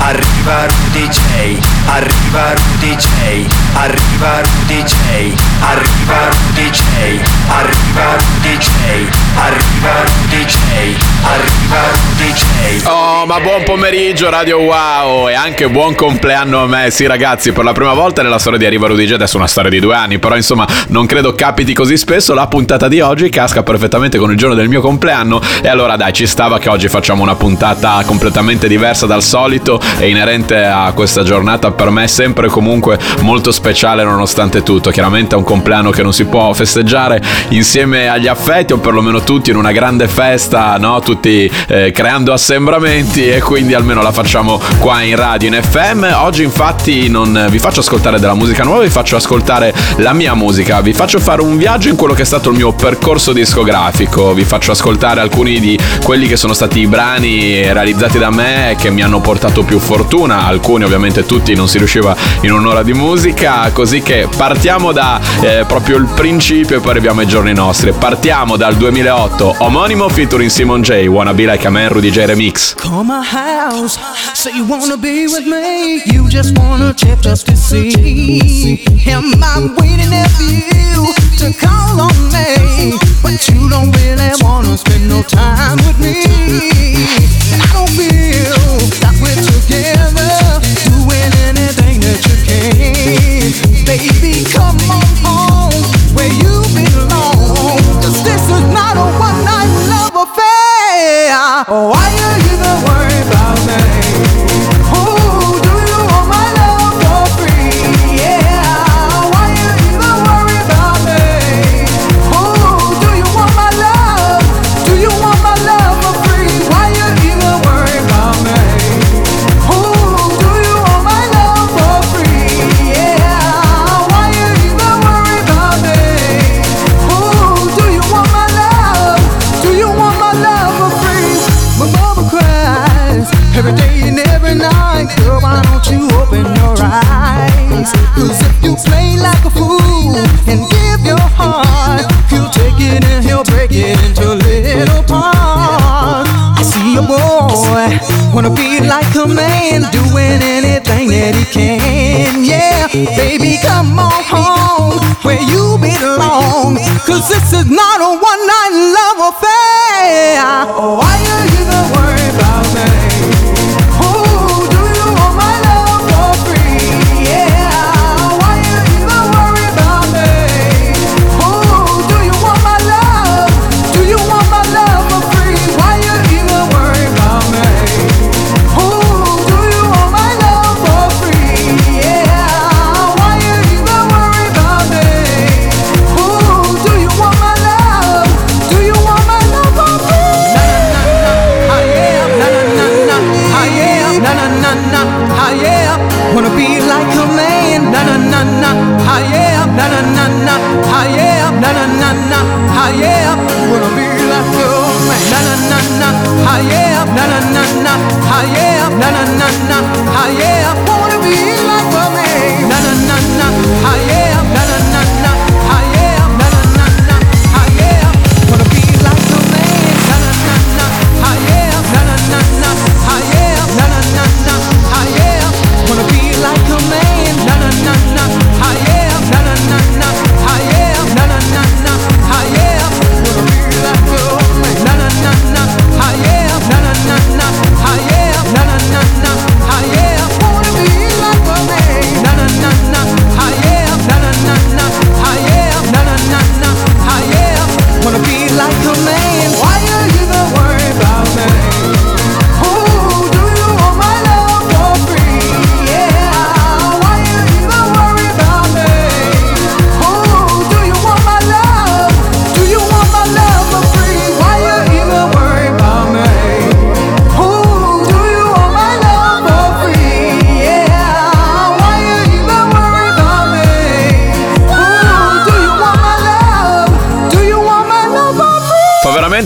Arriva Rudy J. Arriva Rudy J. Arriva Rudy J. Arriva Rudy J. Arriva Rudy J. Arriva Rudy J. Arriva Rudy J. Oh, ma buon pomeriggio Radio Wow e anche buon compleanno a me. Sì, ragazzi, per la prima volta nella storia di Arriva Rudy J, adesso una storia di due anni, però insomma non credo capiti così spesso. La puntata di oggi casca perfettamente con il giorno del mio compleanno e allora dai, ci stava che oggi facciamo una puntata completamente diversa dal solito e inerente a questa giornata per me sempre e comunque molto speciale nonostante tutto. Chiaramente è un compleanno che non si può festeggiare insieme agli affetti o perlomeno tutti in una grande festa, no? Tutti eh, creando assembramenti e quindi almeno la facciamo qua in radio, in FM. Oggi infatti non vi faccio ascoltare della musica nuova, vi faccio ascoltare la mia musica, vi faccio fare un viaggio in quello che è stato il mio percorso discografico, vi faccio ascoltare alcuni di quelli che sono stati i brani realizzati da me che mi hanno portato più fortuna, alcuni ovviamente tutti non si riusciva in un'ora di musica, così che partiamo da eh, proprio il principio e poi arriviamo ai giorni nostri. Partiamo dal 2008, omonimo featuring Simon J, Wanna Be Like a Man, Rudy J Remix. To call on me? But you don't really wanna spend no time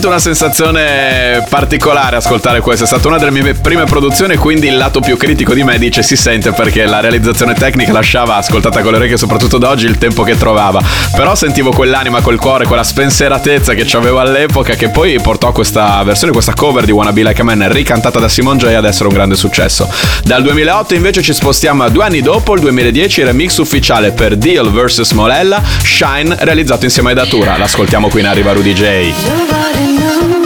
veramente una sensazione particolare ascoltare questo. È stata una delle mie prime produzioni, quindi il lato più critico di me dice si sente perché la realizzazione tecnica lasciava, ascoltata con le orecchie, soprattutto da oggi, il tempo che trovava. Però sentivo quell'anima, quel cuore, quella spensieratezza che avevo all'epoca che poi portò questa versione, questa cover di Wanna Be Like a Man ricantata da Simon J ad essere un grande successo. Dal 2008 invece ci spostiamo a due anni dopo, il 2010, remix ufficiale per Deal vs Molella, Shine, realizzato insieme a Datura. L'ascoltiamo qui in Arriva Rudy J. Nobody knows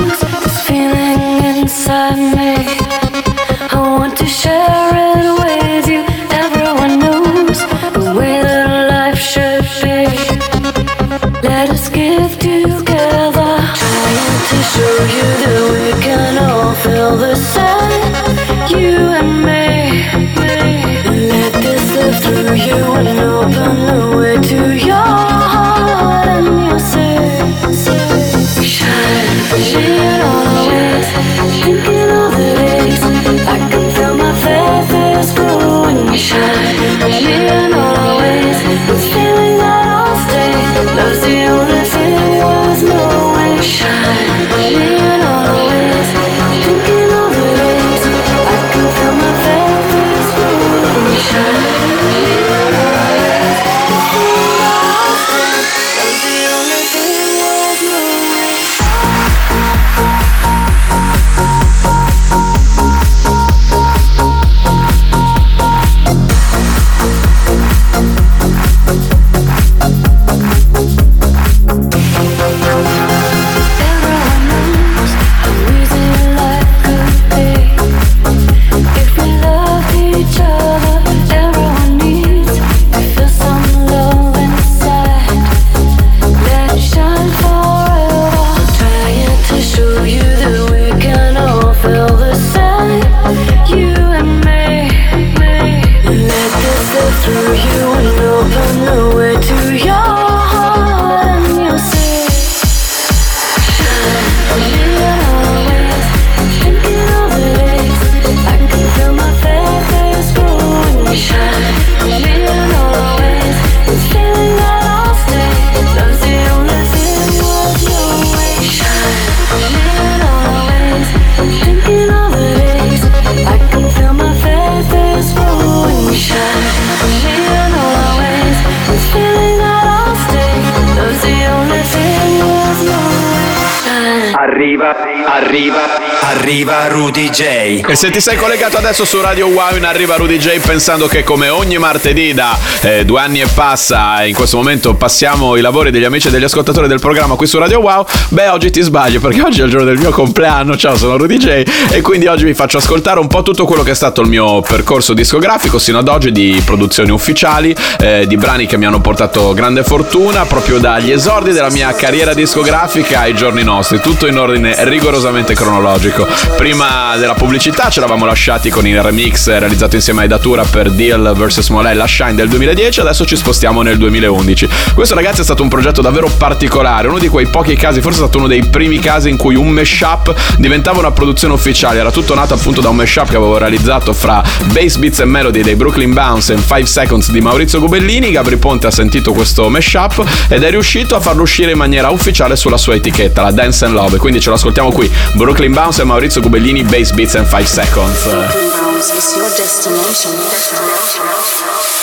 Arriva, arriva, arriva Rudy J. E se ti sei collegato adesso su Radio Wow in arriva Rudy J pensando che come ogni martedì da eh, due anni e passa in questo momento passiamo i lavori degli amici e degli ascoltatori del programma qui su Radio Wow, beh oggi ti sbaglio perché oggi è il giorno del mio compleanno, ciao sono Rudy J. E quindi oggi vi faccio ascoltare un po' tutto quello che è stato il mio percorso discografico sino ad oggi di produzioni ufficiali, eh, di brani che mi hanno portato grande fortuna proprio dagli esordi della mia carriera discografica ai giorni nostri, tutto in ordine rigorosamente cronologico. Prima della pubblicità ci eravamo lasciati con il remix realizzato insieme a Datura per Deal vs Molella Shine del 2010, adesso ci spostiamo nel 2011. Questo ragazzi è stato un progetto davvero particolare, uno di quei pochi casi, forse è stato uno dei primi casi in cui un mashup diventava una produzione ufficiale, era tutto nato appunto da un mashup che avevo realizzato fra Bass Beats and Melody dei Brooklyn Bounce e 5 Seconds di Maurizio Gubellini, Gabri Ponte ha sentito questo mashup ed è riuscito a farlo uscire in maniera ufficiale sulla sua etichetta, la Dance and Love, quindi ce lo ascoltiamo qui, Brooklyn Bounce e Maurizio Gubellini, Bass Beats and 5 Seconds. Bounce.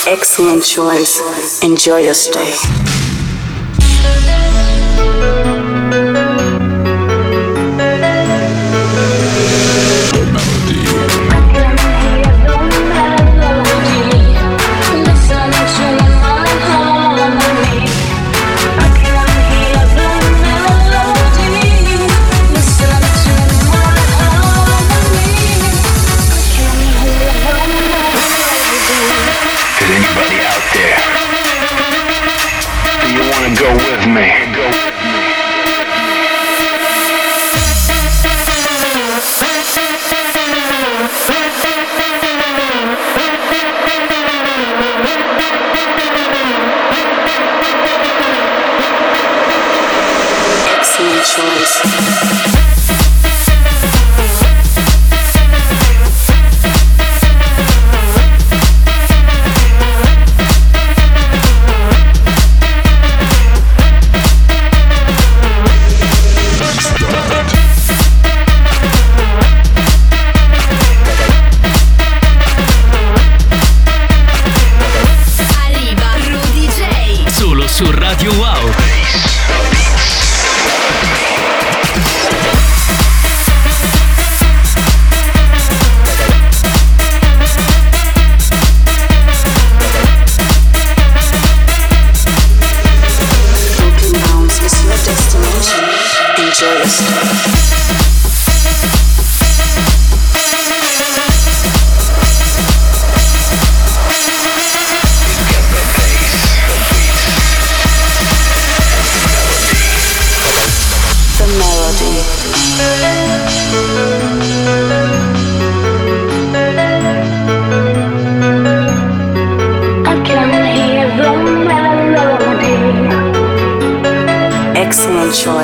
Excellent choice. Enjoy your stay.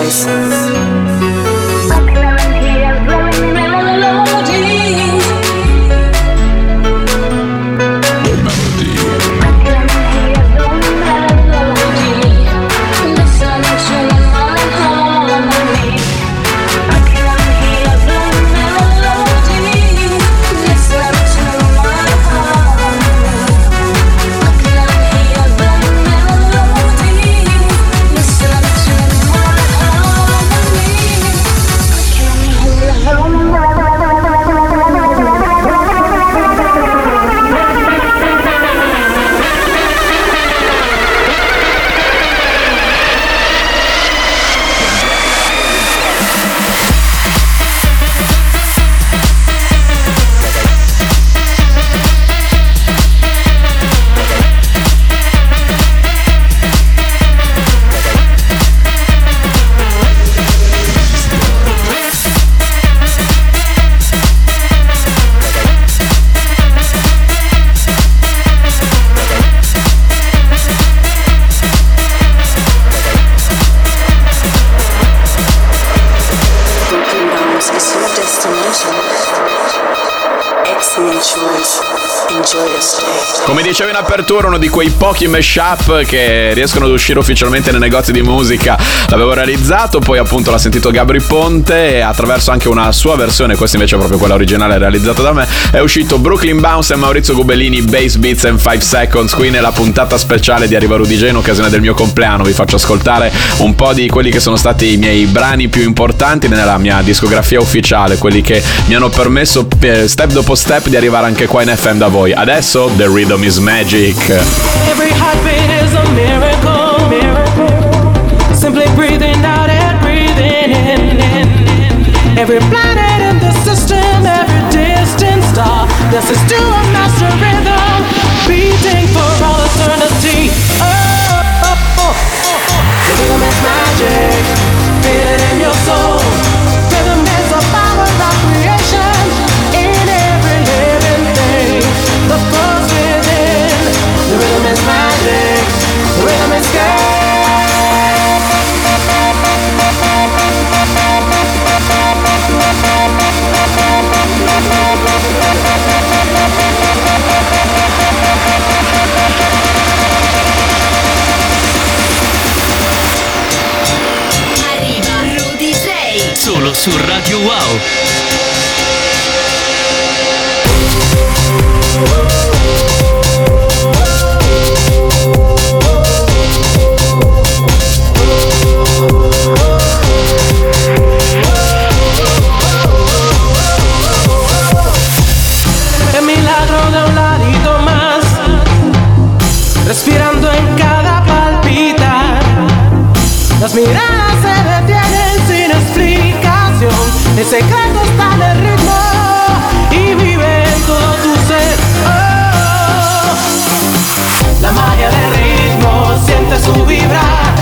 Excellent Excellent choice. Enjoy your stay. Come dicevo in apertura, uno di quei pochi mashup che riescono ad uscire ufficialmente nei negozi di musica. L'avevo realizzato, poi appunto l'ha sentito Gabri Ponte e attraverso anche una sua versione, questa invece è proprio quella originale realizzata da me, è uscito Brooklyn Bounce e Maurizio Gubellini Bass Beats and 5 Seconds, qui nella puntata speciale di Arriva Rudy J in occasione del mio compleanno, vi faccio ascoltare un po' di quelli che sono stati i miei brani più importanti nella mia discografia ufficiale, quelli che mi hanno permesso eh, step dopo step di arrivare anche qua in FM da voi. Adesso The Rhythm is Magic. Every heartbeat is a miracle. miracle. Simply breathing out and breathing in. Every planet in the system, every distant star. This is to a master rhythm, beating for all eternity. Oh, oh, oh, oh. oh. The rhythm is magic. Miracolo su Radio Wow. respirando en cada palpita, las miradas. El secreto está en el ritmo y vive en todo tu ser. Oh. La magia del ritmo siente su vibrar,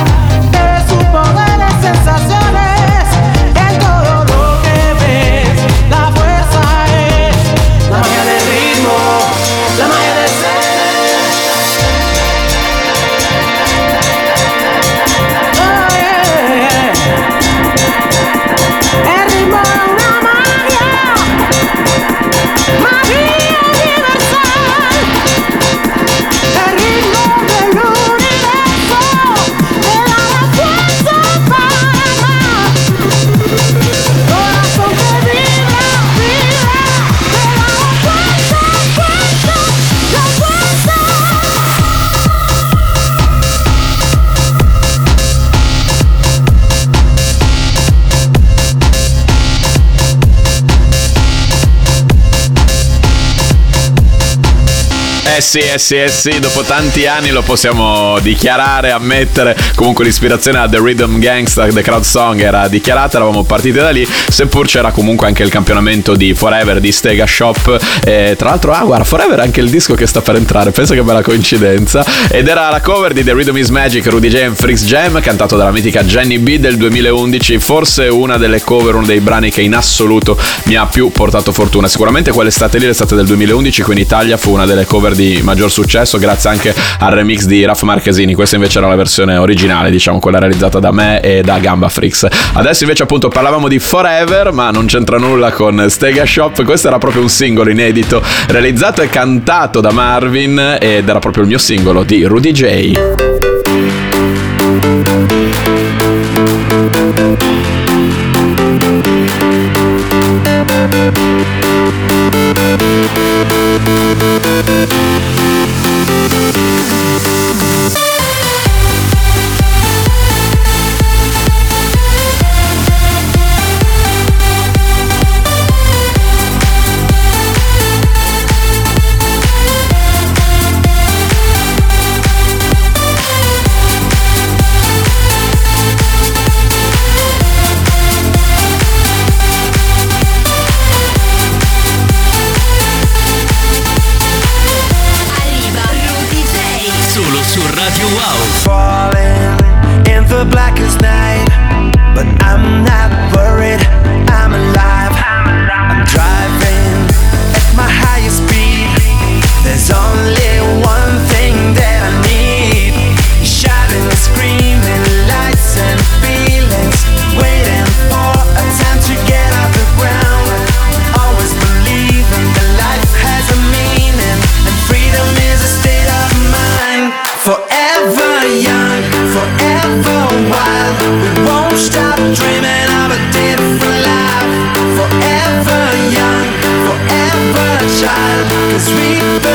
Eh sì, eh sì, eh sì, dopo tanti anni lo possiamo dichiarare, ammettere. Comunque l'ispirazione a The Rhythm Gangsta, The Crowd Song era dichiarata, eravamo partiti da lì, seppur c'era comunque anche il campionamento di Forever di Stega Shop. E tra l'altro, ah guarda, Forever è anche il disco che sta per entrare, penso che bella coincidenza. Ed era la cover di The Rhythm is Magic, Rudy J and Freaks Jam, cantato dalla mitica Jenny B del 2011, forse una delle cover, uno dei brani che in assoluto mi ha più portato fortuna. Sicuramente quell'estate lì, l'estate del 2011, qui in Italia fu una delle cover di maggior successo, grazie anche al remix di Raf Marchesini. Questa invece era la versione originale, diciamo, quella realizzata da me e da Gamba Freaks. Adesso invece appunto parlavamo di Forever, ma non c'entra nulla con Stega Shop. Questo era proprio un singolo inedito, realizzato e cantato da Marvin ed era proprio il mio singolo di Rudy J. Arriva Radio Wow. falling in the blackest night, sweet.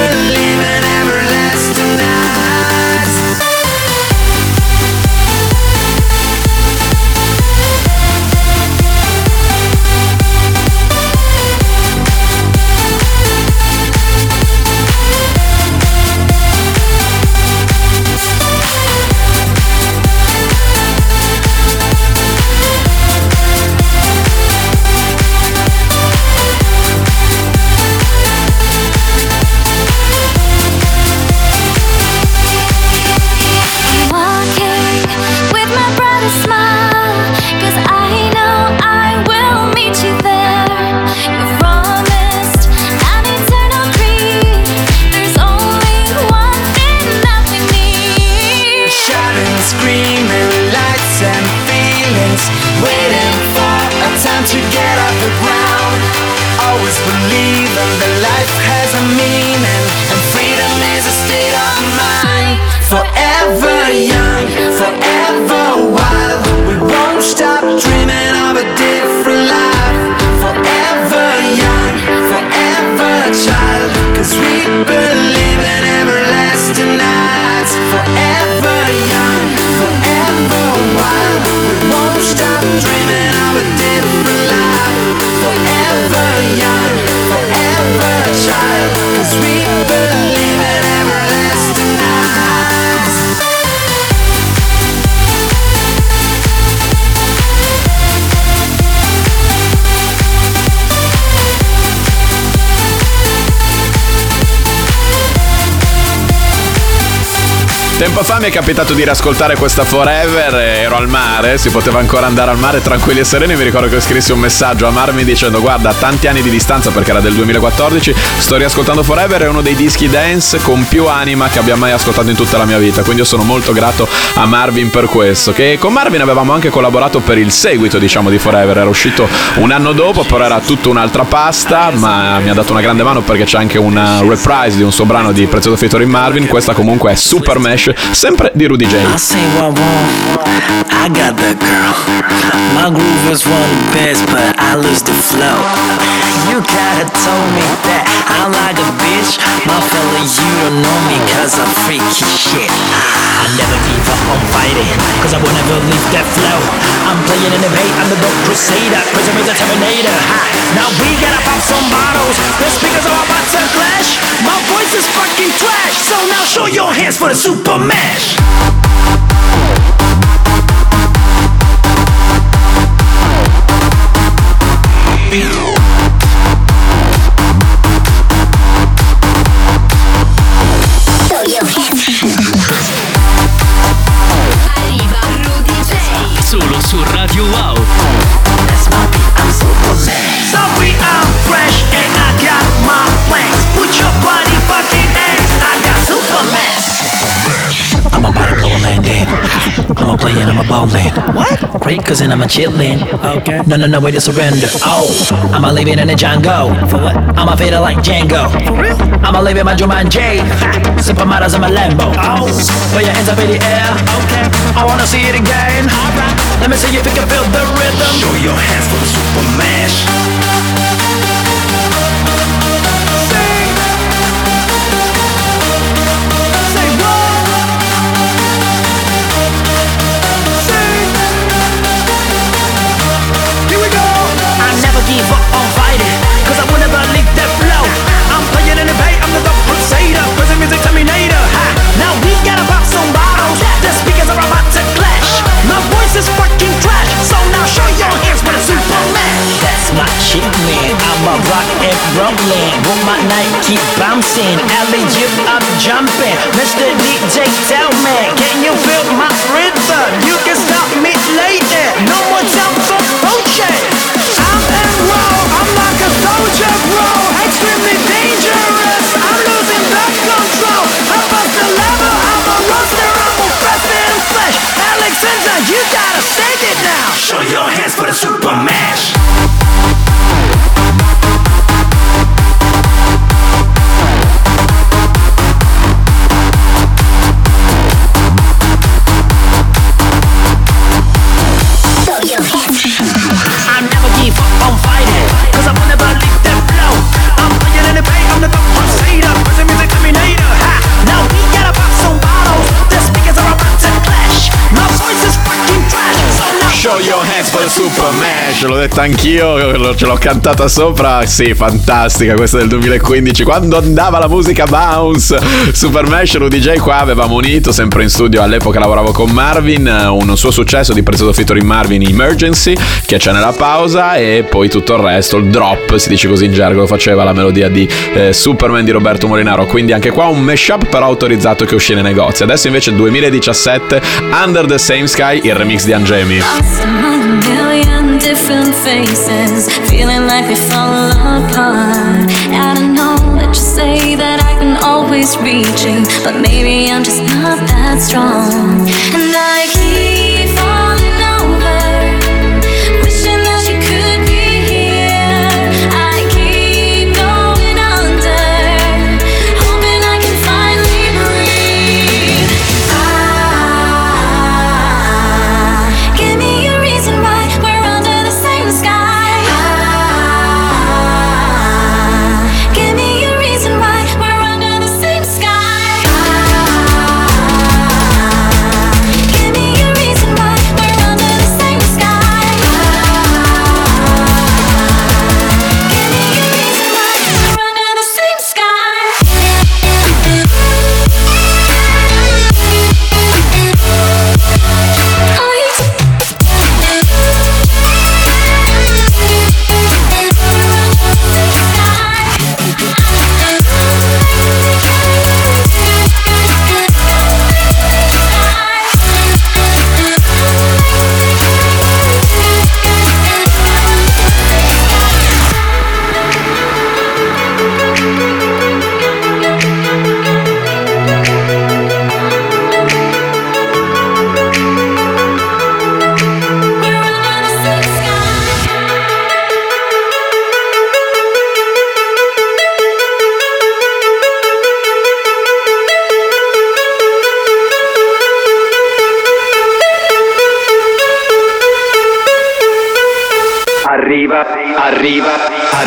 Mi è capitato di riascoltare questa Forever, ero al mare, si poteva ancora andare al mare tranquilli e sereni, mi ricordo che scrissi un messaggio a Marmi dicendo guarda a tanti anni di distanza perché era del 2014, sto riascoltando Forever, è uno dei dischi dance con più anima che abbia mai ascoltato in tutta la mia vita, quindi io sono molto grato a Marvin per questo, che con Marvin avevamo anche collaborato per il seguito diciamo di Forever, era uscito un anno dopo, però era tutta un'altra pasta, ma mi ha dato una grande mano perché c'è anche una reprise di un suo brano di prezioso featuring Marvin, questa comunque è Super Mesh, sempre di Rudy J. I got that girl. My groove is one best, but I lose the flow. You kinda told me that I'm like a bitch. My fella, you don't know me cause I'm freaky shit. I never give up on fighting, cause I will never leave that flow. I'm playing in the bay, I'm the dope crusader. Prison is a terminator. Now we gotta pop some bottles. The speakers are about to clash. My voice is fucking trash. So now show your hands for the super mash. Arriva I'm player, I'm a ballin'. What? Great, then I'm a chillin'. Okay. No, no, no, way to surrender. Oh, I'm a living in a Django. For what? I'ma a fader like Django. For real? I'ma a living my Jumanji. Supermodels in my Lambo. Oh, put your hands up in the air. Okay. I wanna see it again. Alright. Let me see if you can feel the rhythm. Show your hands for the super dancing, alley jip up, jump Detta anch'io, ce l'ho cantata sopra. Sì, fantastica, questa del 2015, quando andava la musica bounce. Super Mash, Rudy J qua avevamo unito, sempre in studio, all'epoca lavoravo con Marvin, un suo successo di prezzo featuring Marvin Emergency, che c'è nella pausa, e poi tutto il resto, il drop, si dice così in gergo, faceva la melodia di eh, Superman di Roberto Molinaro. Quindi anche qua un mashup però autorizzato che uscì nei negozi. Adesso invece 2017, Under the Same Sky, il remix di Angemi. a million different faces, feeling like we fall apart. I know that you say that I can always reach you, but maybe I'm just not that strong. And I keep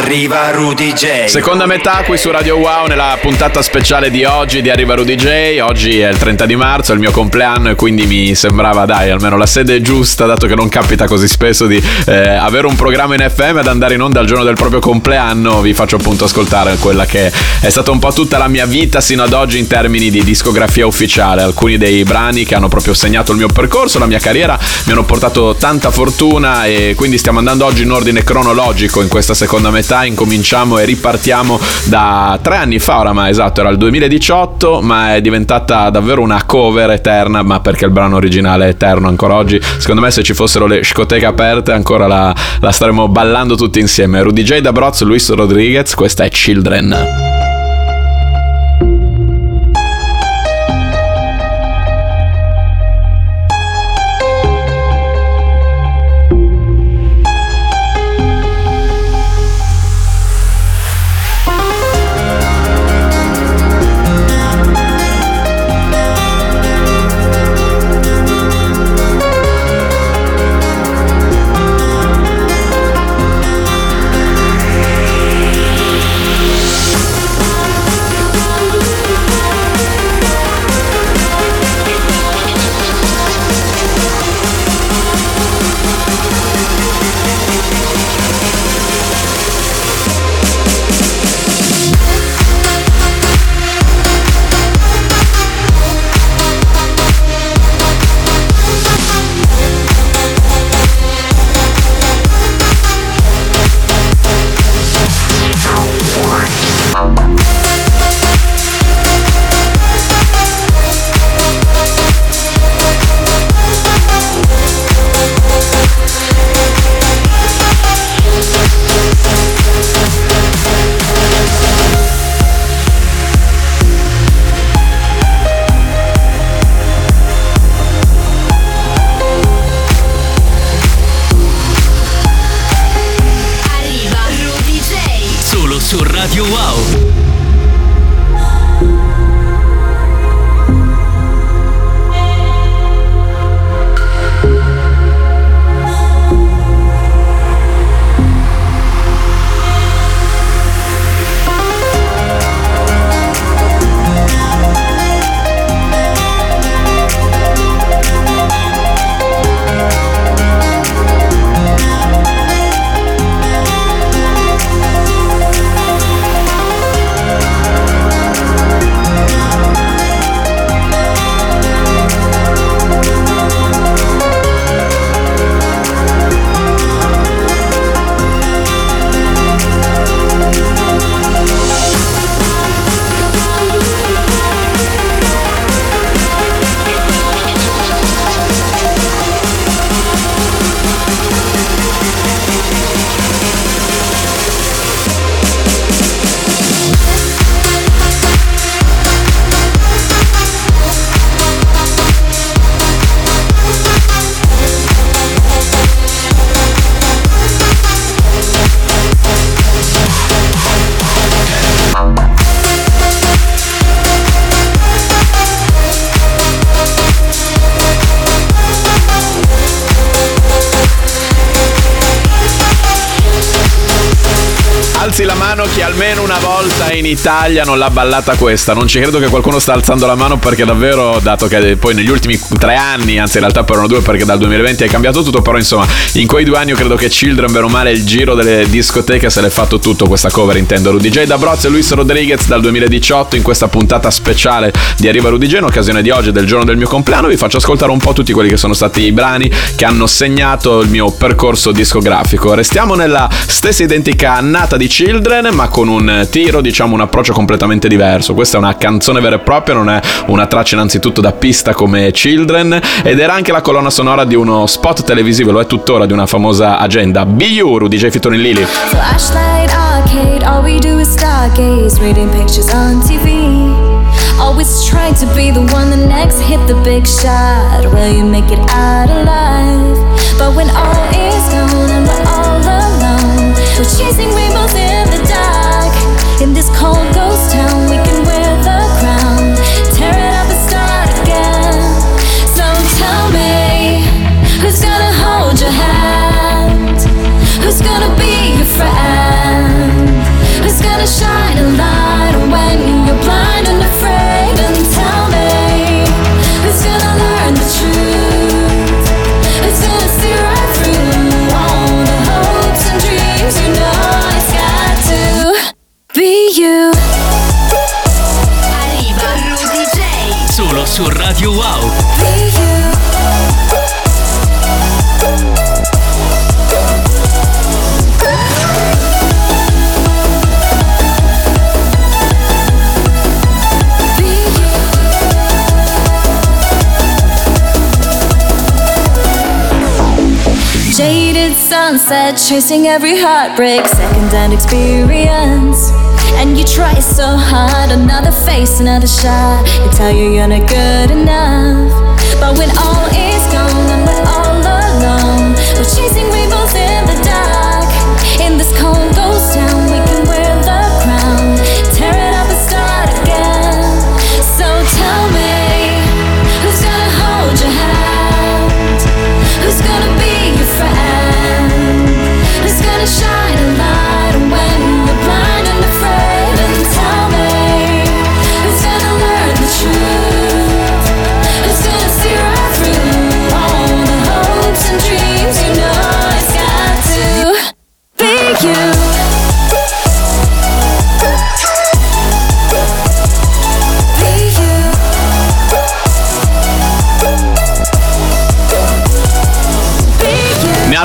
Arriva, Rudy J. Seconda metà qui su Radio Wow nella puntata speciale di oggi di Arriva Rudy J. Oggi è il 30 di marzo, è il mio compleanno e quindi mi sembrava, dai, almeno la sede giusta, dato che non capita così spesso di eh, avere un programma in FM ed andare in onda il giorno del proprio compleanno. Vi faccio appunto ascoltare quella che è stata un po' tutta la mia vita sino ad oggi in termini di discografia ufficiale. Alcuni dei brani che hanno proprio segnato il mio percorso, la mia carriera, mi hanno portato tanta fortuna e quindi stiamo andando oggi in ordine cronologico in questa seconda metà. Incominciamo e ripartiamo da tre anni fa oramai, esatto, era il 2018, ma è diventata davvero una cover eterna, ma perché il brano originale è eterno ancora oggi. Secondo me se ci fossero le scoteche aperte ancora la, la staremmo ballando tutti insieme. Rudy J. da Broz, Luis Rodriguez, questa è Children. Non l'ha ballata questa. Non ci credo che qualcuno sta alzando la mano perché davvero, dato che poi negli ultimi tre anni, anzi in realtà erano due perché dal 2020 è cambiato tutto, però insomma in quei due anni io credo che Children, bene o male, il giro delle discoteche se l'è fatto tutto questa cover, intendo Rudy J. da e Luis Rodriguez dal 2018 in questa puntata speciale di Arriva Rudy J. In occasione di oggi, del giorno del mio compleanno, vi faccio ascoltare un po' tutti quelli che sono stati i brani che hanno segnato il mio percorso discografico. Restiamo nella stessa identica annata di Children, ma con un tiro, diciamo, un approccio completamente diverso. Questa è una canzone vera e propria, non è una traccia innanzitutto da pista come Children, ed era anche la colonna sonora di uno spot televisivo, lo è tuttora, di una famosa agenda. Be You, Rudy J. Featuring Lily. Flashlight arcade, all we do is stargaze, reading pictures on TV. Always trying to be the one, the next hit the big shot. Will you make it out alive? But when all is gone and we're all alone, we're chasing rainbows in the. In this cold ghost town, we can wear the crown, tear it up and start again. So tell me, who's gonna hold your hand? Who's gonna be your friend? Who's gonna shine a light when you're blind and afraid? And tell me, who's gonna Radio Wow. Jaded sunset, chasing every heartbreak, second-hand experience. And you try so hard, another face, another shot. You tell you you're not good enough. But when all is gone and we're all alone, we're chasing rainbows in the dark. In this cold ghost town, we can wear the crown, tear it up and start again. So tell me, who's gonna hold your hand? Who's gonna be your friend? Who's gonna shine a light when you're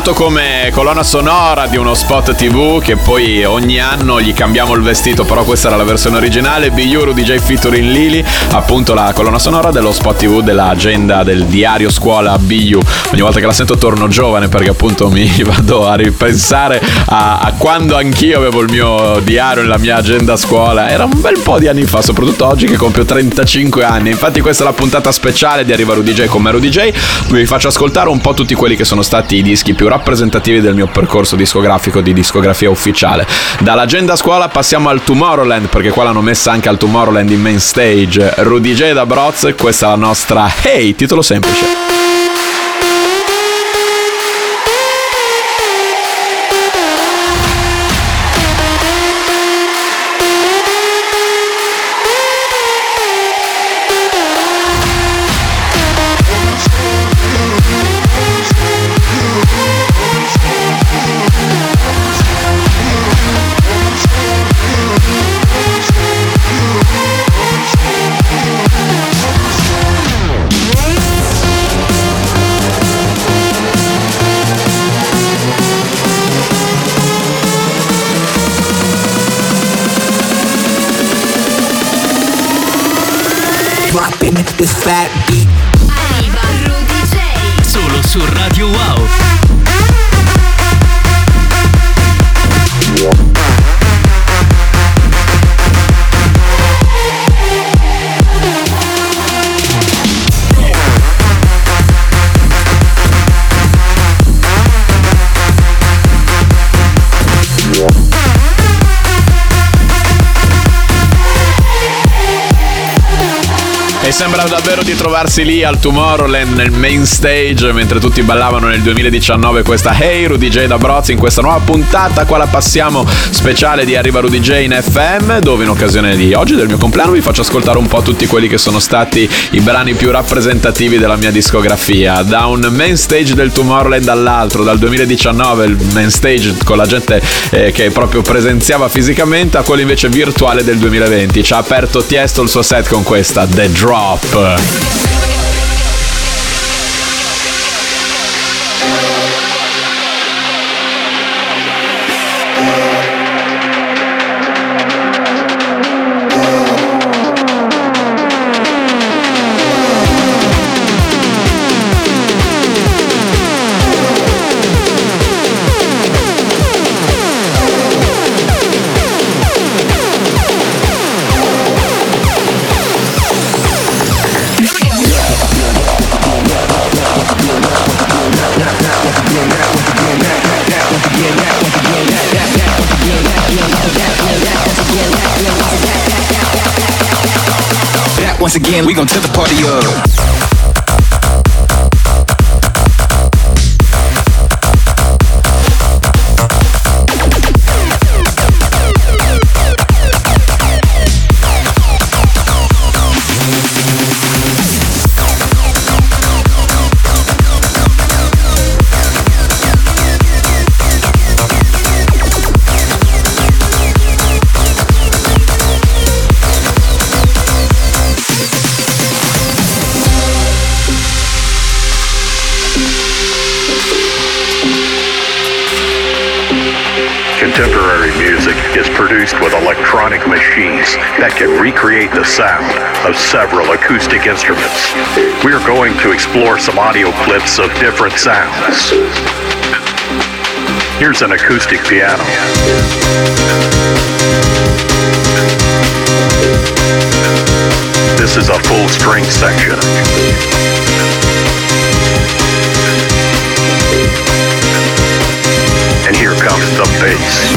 Nato come colonna sonora di uno spot TV che poi ogni anno gli cambiamo il vestito, però questa era la versione originale. Biuru DJ featuring Lily, appunto la colonna sonora dello spot TV dell'agenda del diario scuola BU. Ogni volta che la sento torno giovane perché appunto mi vado a ripensare a, a quando anch'io avevo il mio diario nella mia agenda scuola. Era un bel po' di anni fa, soprattutto oggi che compio 35 anni. Infatti questa è la puntata speciale di Arriva Rudy J con me Rudy J. Vi faccio ascoltare un po' tutti quelli che sono stati i dischi più rappresentativi del mio percorso discografico di discografia ufficiale. Dall'agenda scuola passiamo al Tomorrowland, perché qua l'hanno messa anche al Tomorrowland in main stage. Rudy J da Broz, questa è la nostra Hey, titolo semplice. Sembra davvero di trovarsi lì al Tomorrowland nel main stage mentre tutti ballavano nel 2019 questa Hey Rudy J da Broz in questa nuova puntata. Qua la passiamo speciale di Arriva Rudy J in FM dove in occasione di oggi del mio compleanno vi faccio ascoltare un po' tutti quelli che sono stati i brani più rappresentativi della mia discografia. Da un main stage del Tomorrowland all'altro dal 2019 il main stage con la gente eh, che proprio presenziava fisicamente a quello invece virtuale del 2020 ci ha aperto Tiesto il suo set con questa The Drop Up. Uh, once again, we gon' tip the party up. Contemporary music is produced with electronic machines that can recreate the sound of several acoustic instruments. We are going to explore some audio clips of different sounds. Here's an acoustic piano. This is a full string section. The bass.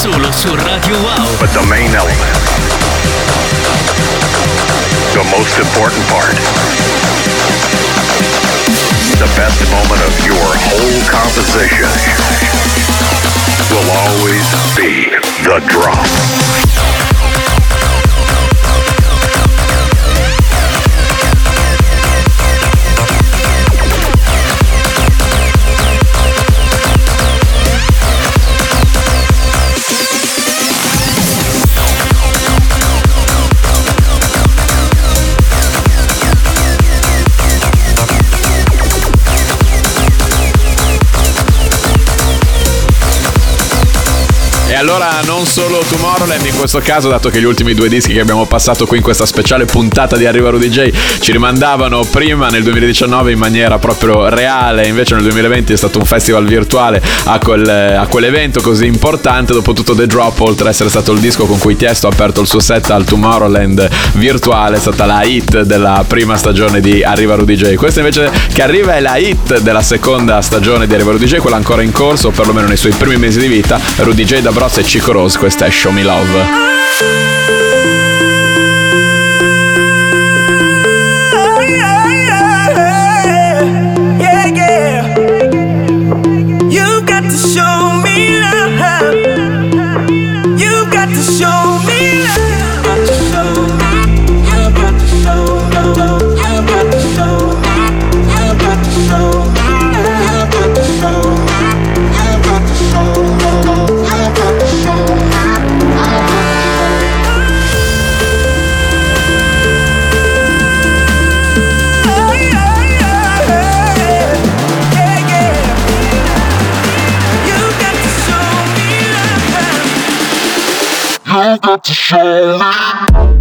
Solo su Radio Wow. But the main element, the most important part, the best moment of your whole composition will always be the drum. Allora non solo Tomorrowland in questo caso, dato che gli ultimi due dischi che abbiamo passato qui in questa speciale puntata di Arriva Rudy J ci rimandavano prima nel 2019 in maniera proprio reale, invece nel 2020 è stato un festival virtuale a, quel, a quell'evento così importante, dopotutto The Drop, oltre ad essere stato il disco con cui Tiesto ha aperto il suo set al Tomorrowland virtuale, è stata la hit della prima stagione di Arriva Rudy J. Questa invece che arriva è la hit della seconda stagione di Arriva Rudy J, quella ancora in corso, perlomeno nei suoi primi mesi di vita, Rudy J da Bros e Chico Rose, questa è Show Me Love. Got to show me.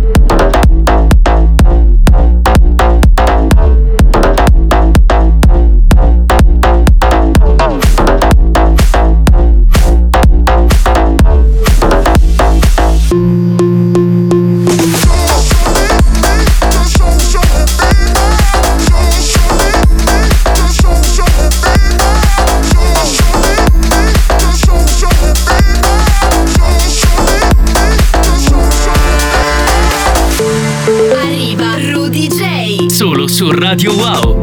Radio Wow.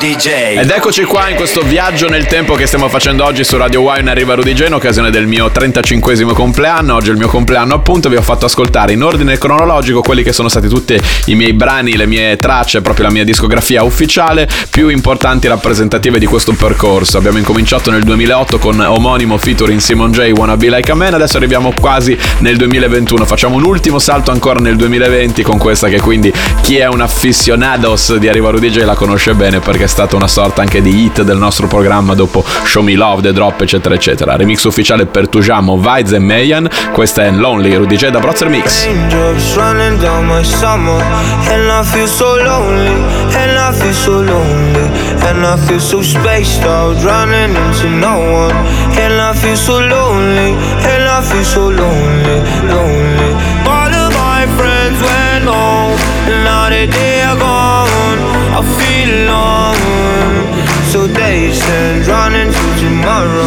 Rudy. Ed eccoci qua in questo viaggio nel tempo che stiamo facendo oggi su Radio Wine Arriva Rudy J in occasione del mio 35 compleanno. Oggi è il mio compleanno appunto, vi ho fatto ascoltare in ordine cronologico quelli che sono stati tutti i miei brani, le mie tracce, proprio la mia discografia ufficiale più importanti e rappresentative di questo percorso. Abbiamo incominciato nel 2008 con omonimo featuring Simon J. Wanna Be Like a Man, adesso arriviamo quasi nel 2021, facciamo un ultimo salto ancora nel 2020 con questa che quindi chi è un aficionados di Arriva Rudy J la conosce bene perché stata una sorta anche di hit del nostro programma dopo Show Me Love, The Drop, eccetera, eccetera. Remix ufficiale per Tujamo, Vides e Mayan. Questa è Lonely, Rudy J da Brother Mix. All of my friends went home, and now they So days stand running to tomorrow.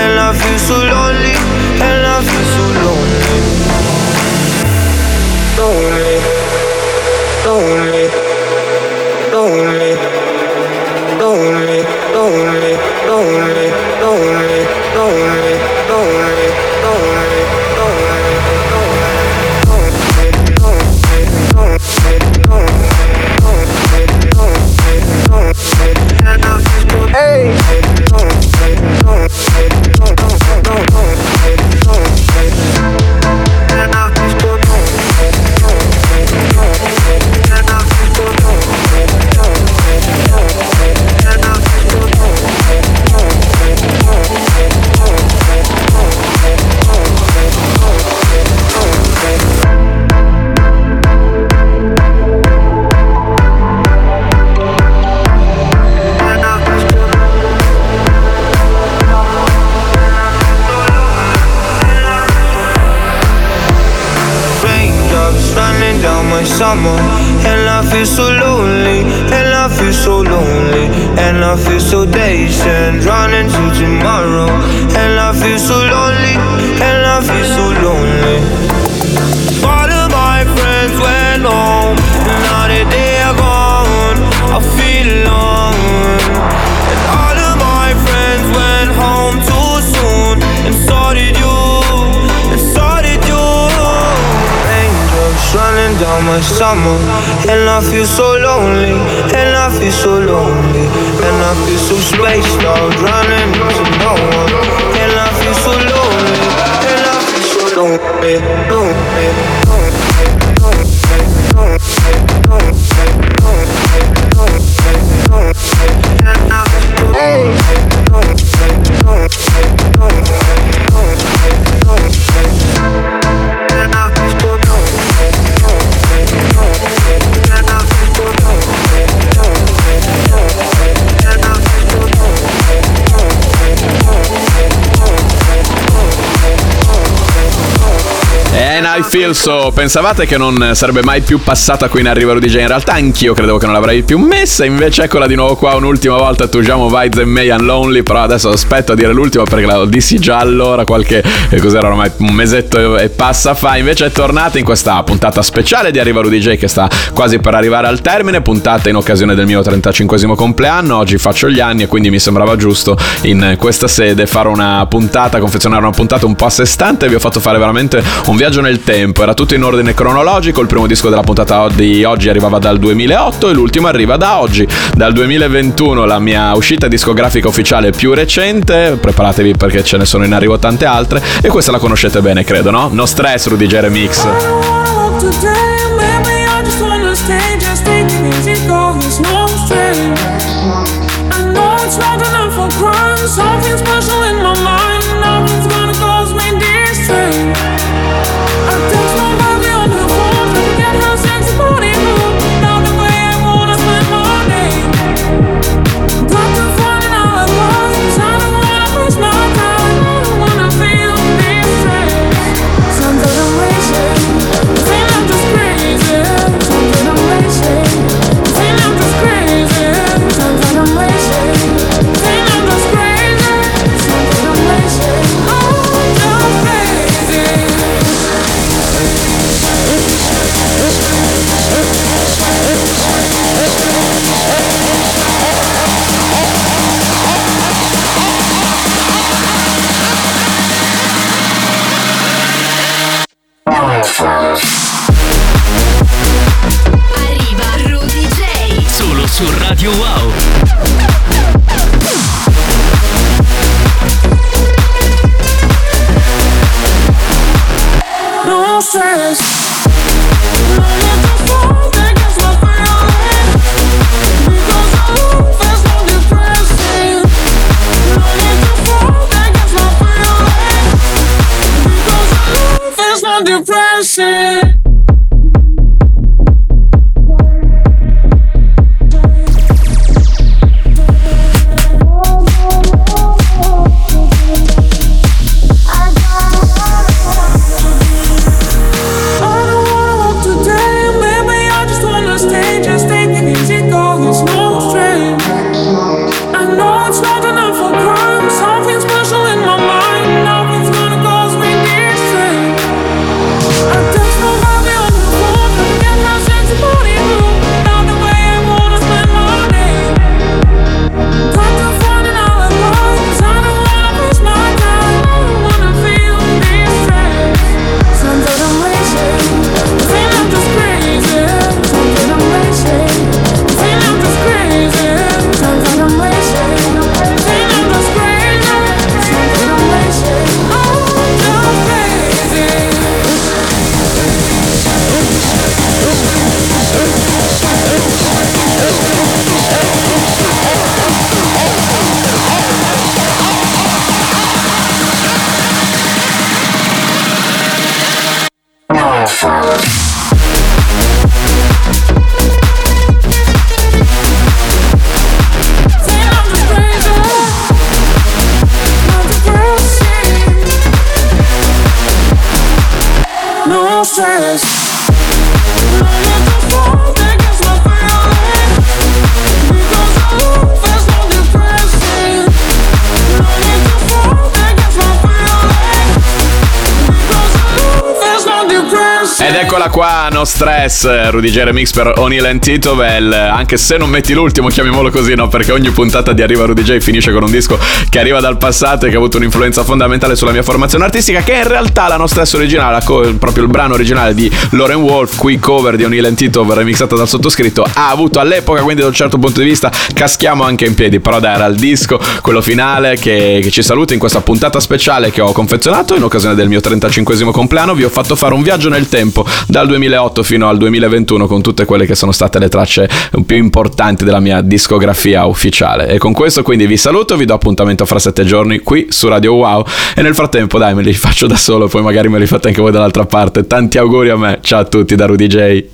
And I feel so lonely And I feel so lonely, lonely, lonely, lonely, running down my summer. And I feel so lonely And I feel so lonely. And I feel so dazed And running to tomorrow. And I feel so lonely And I feel so lonely down my summer And I feel so lonely And I feel so lonely And I feel so spaced out Running to no one And I feel so lonely And I feel so lonely Lonely And I feel so. Pensavate che non sarebbe mai più passata qui in Arriva Rudy J? In realtà anch'io credevo che non l'avrei più messa. Invece eccola di nuovo qua un'ultima volta. Tugiamo Vides e Mayan Lonely. Però adesso aspetto a dire l'ultima perché la dissi già allora. Qualche. eh, cos'era ormai? Un mesetto e passa fa. Invece è tornata in questa puntata speciale di Arriva Rudy J che sta quasi per arrivare al termine. Puntata in occasione del mio 35 compleanno. Oggi faccio gli anni e quindi mi sembrava giusto in questa sede fare una puntata, confezionare una puntata un po' a sé stante. Vi ho fatto fare veramente un viaggio nel tempo. Era tutto in ordine cronologico. Il primo disco della puntata di oggi arrivava dal 2008 e l'ultimo arriva da oggi, dal 2021. La mia uscita discografica ufficiale più recente. Preparatevi perché ce ne sono in arrivo tante altre. E questa la conoscete bene, credo, no? No stress, Rudy J Remix. Today, Radio Wow. Feel Ed eccola qua, no stress, Rudy J Remix per O'Neill and Titovel, anche se non metti l'ultimo, chiamiamolo così, no? Perché ogni puntata di Arriva Rudy J finisce con un disco che arriva dal passato e che ha avuto un'influenza fondamentale sulla mia formazione artistica, che è in realtà la no stress originale, proprio il brano originale di Lauren Wolf, qui cover di O'Neill and Titovel, remixata dal sottoscritto, ha avuto all'epoca, quindi da un certo punto di vista, caschiamo anche in piedi, però dai, era il disco, quello finale che, che ci saluta in questa puntata speciale che ho confezionato in occasione del mio 35 compleanno, vi ho fatto fare un viaggio nel tempo dal 2008 fino al 2021 con tutte quelle che sono state le tracce più importanti della mia discografia ufficiale. E con questo quindi vi saluto, vi do appuntamento fra sette giorni qui su Radio Wow e nel frattempo dai me li faccio da solo, poi magari me li fate anche voi dall'altra parte. Tanti auguri a me, ciao a tutti da Rudy J.